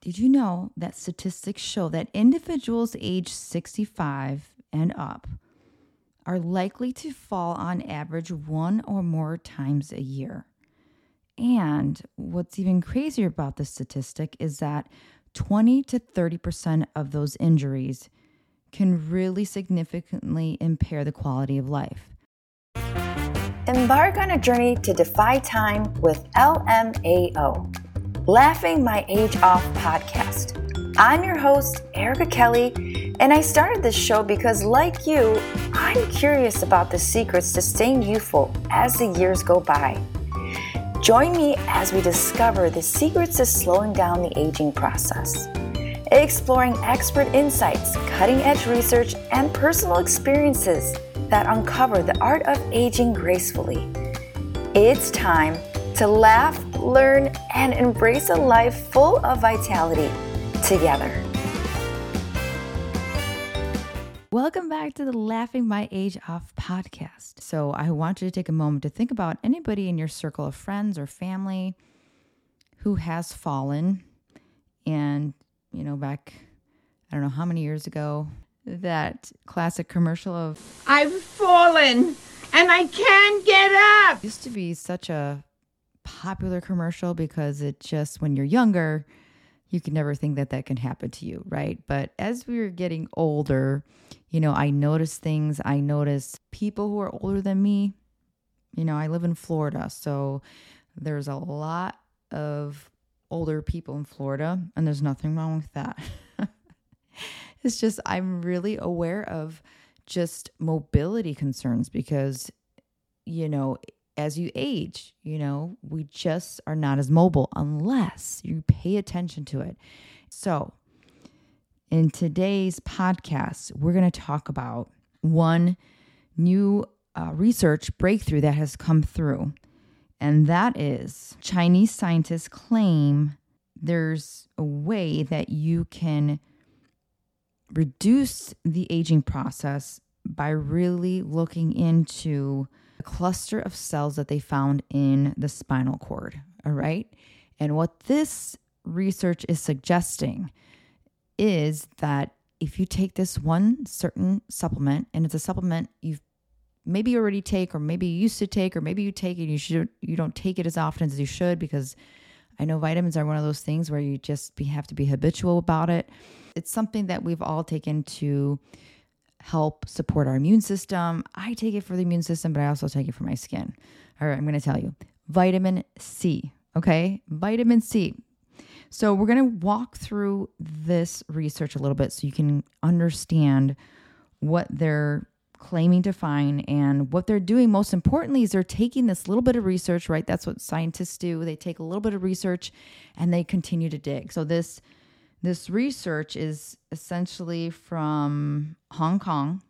Did you know that statistics show that individuals age 65 and up are likely to fall on average one or more times a year? And what's even crazier about this statistic is that 20 to 30% of those injuries can really significantly impair the quality of life. Embark on a journey to defy time with LMAO, Laughing My Age Off podcast. I'm your host, Erika Kelly, and I started this show because, like you, I'm curious about the secrets to staying youthful as the years go by. Join me as we discover the secrets to slowing down the aging process exploring expert insights, cutting edge research, and personal experiences that uncover the art of aging gracefully. It's time to laugh, learn, and embrace a life full of vitality together. Welcome back to the Laughing My Age Off podcast. So, I want you to take a moment to think about anybody in your circle of friends or family who has fallen and you know, back, I don't know how many years ago, that classic commercial of I've fallen and I can't get up. Used to be such a popular commercial because it just, when you're younger, you can never think that that can happen to you, right? But as we were getting older, you know, I noticed things. I noticed people who are older than me. You know, I live in Florida, so there's a lot of older people in Florida, and there's nothing wrong with that. it's just, I'm really aware of just mobility concerns because, you know, as you age, you know, we just are not as mobile unless you pay attention to it. So, in today's podcast, we're going to talk about one new uh, research breakthrough that has come through and that is Chinese scientists claim there's a way that you can reduce the aging process by really looking into a cluster of cells that they found in the spinal cord. All right. And what this research is suggesting is that if you take this one certain supplement, and it's a supplement you've maybe already take or maybe you used to take or maybe you take it you should you don't take it as often as you should because I know vitamins are one of those things where you just be, have to be habitual about it. It's something that we've all taken to help support our immune system. I take it for the immune system, but I also take it for my skin. All right, I'm going to tell you vitamin C. Okay, vitamin C. So, we're going to walk through this research a little bit so you can understand what they're claiming to find. And what they're doing, most importantly, is they're taking this little bit of research, right? That's what scientists do. They take a little bit of research and they continue to dig. So this this research is essentially from Hong Kong.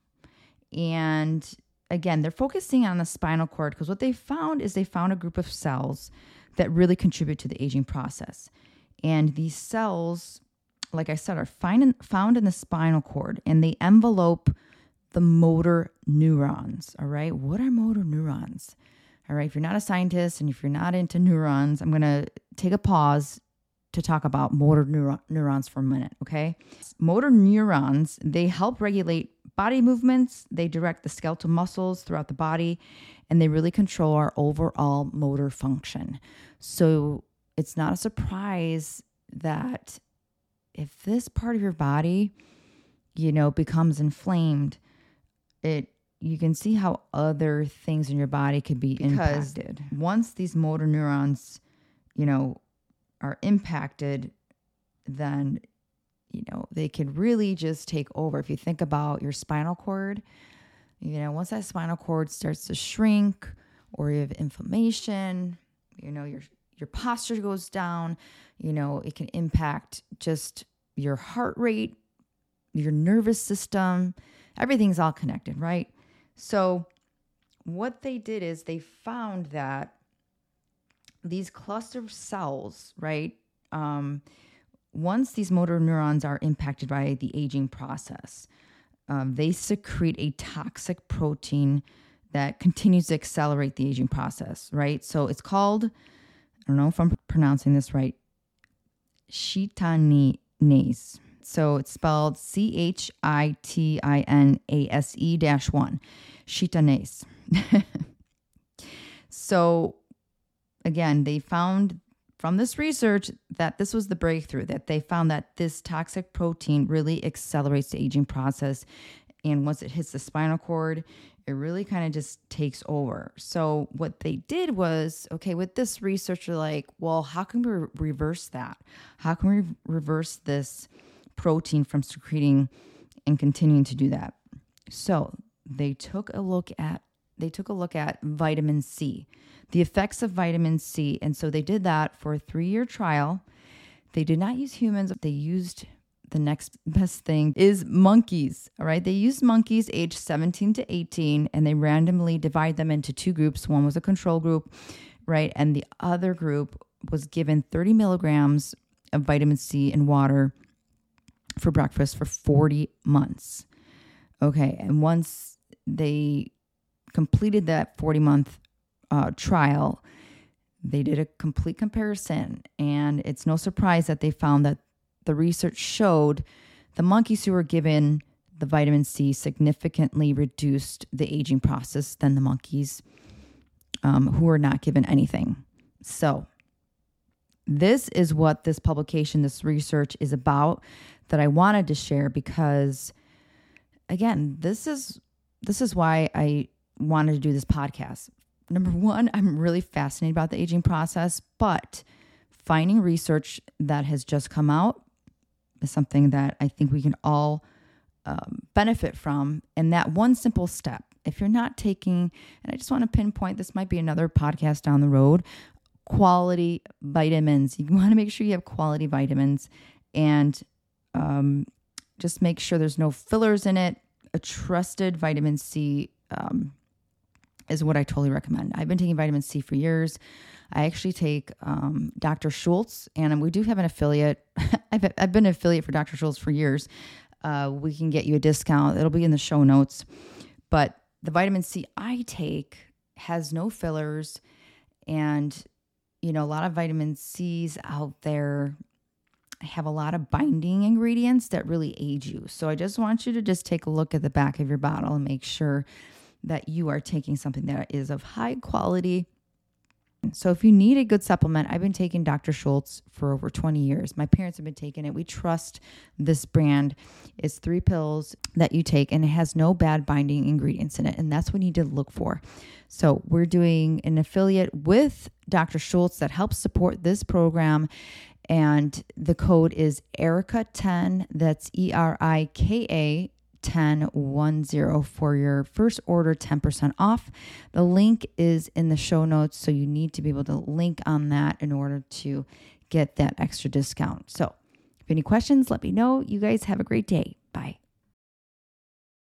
And again, they're focusing on the spinal cord because what they found is they found a group of cells that really contribute to the aging process. And these cells, like I said, are found in the spinal cord and they envelope the motor neurons. All right. What are motor neurons? All right. If you're not a scientist and if you're not into neurons, I'm going to take a pause to talk about motor neuro- neurons for a minute. Okay. Motor neurons, they help regulate body movements, they direct the skeletal muscles throughout the body, and they really control our overall motor function. So it's not a surprise that if this part of your body, you know, becomes inflamed, it you can see how other things in your body could be because impacted. Once these motor neurons, you know, are impacted, then you know, they can really just take over. If you think about your spinal cord, you know, once that spinal cord starts to shrink or you have inflammation, you know, your your posture goes down, you know, it can impact just your heart rate, your nervous system, everything's all connected, right? So, what they did is they found that these cluster cells, right? Um, once these motor neurons are impacted by the aging process, um, they secrete a toxic protein that continues to accelerate the aging process, right? So it's called, I don't know if I'm pronouncing this right, chitinase. So it's spelled C H I T I N A S E dash one, chitinase. so again, they found from this research that this was the breakthrough that they found that this toxic protein really accelerates the aging process. And once it hits the spinal cord it really kind of just takes over. So what they did was okay with this research they're like well how can we re- reverse that? How can we re- reverse this protein from secreting and continuing to do that? So they took a look at they took a look at vitamin c the effects of vitamin C. And so they did that for a three year trial. They did not use humans, they used the next best thing is monkeys. All right. They used monkeys aged 17 to 18 and they randomly divide them into two groups. One was a control group, right? And the other group was given 30 milligrams of vitamin C in water for breakfast for 40 months. Okay. And once they completed that 40 month uh, trial, they did a complete comparison, and it's no surprise that they found that the research showed the monkeys who were given the vitamin C significantly reduced the aging process than the monkeys um, who were not given anything. So, this is what this publication, this research is about that I wanted to share because, again, this is this is why I wanted to do this podcast number one, I'm really fascinated about the aging process, but finding research that has just come out is something that I think we can all um, benefit from. And that one simple step, if you're not taking, and I just want to pinpoint this might be another podcast down the road, quality vitamins. You want to make sure you have quality vitamins and um, just make sure there's no fillers in it. A trusted vitamin C um, is what I totally recommend. I've been taking vitamin C for years. I actually take um, Dr. Schultz, and we do have an affiliate. I've, I've been an affiliate for Dr. Schultz for years. Uh, we can get you a discount. It'll be in the show notes. But the vitamin C I take has no fillers, and you know a lot of vitamin C's out there have a lot of binding ingredients that really age you. So I just want you to just take a look at the back of your bottle and make sure that you are taking something that is of high quality. So, if you need a good supplement, I've been taking Dr. Schultz for over 20 years. My parents have been taking it. We trust this brand. It's three pills that you take, and it has no bad binding ingredients in it. And that's what you need to look for. So, we're doing an affiliate with Dr. Schultz that helps support this program. And the code is Erika10, That's E R I K A 1010 for your first order 10% off. The link is in the show notes, so you need to be able to link on that in order to get that extra discount. So, if any questions, let me know. You guys have a great day.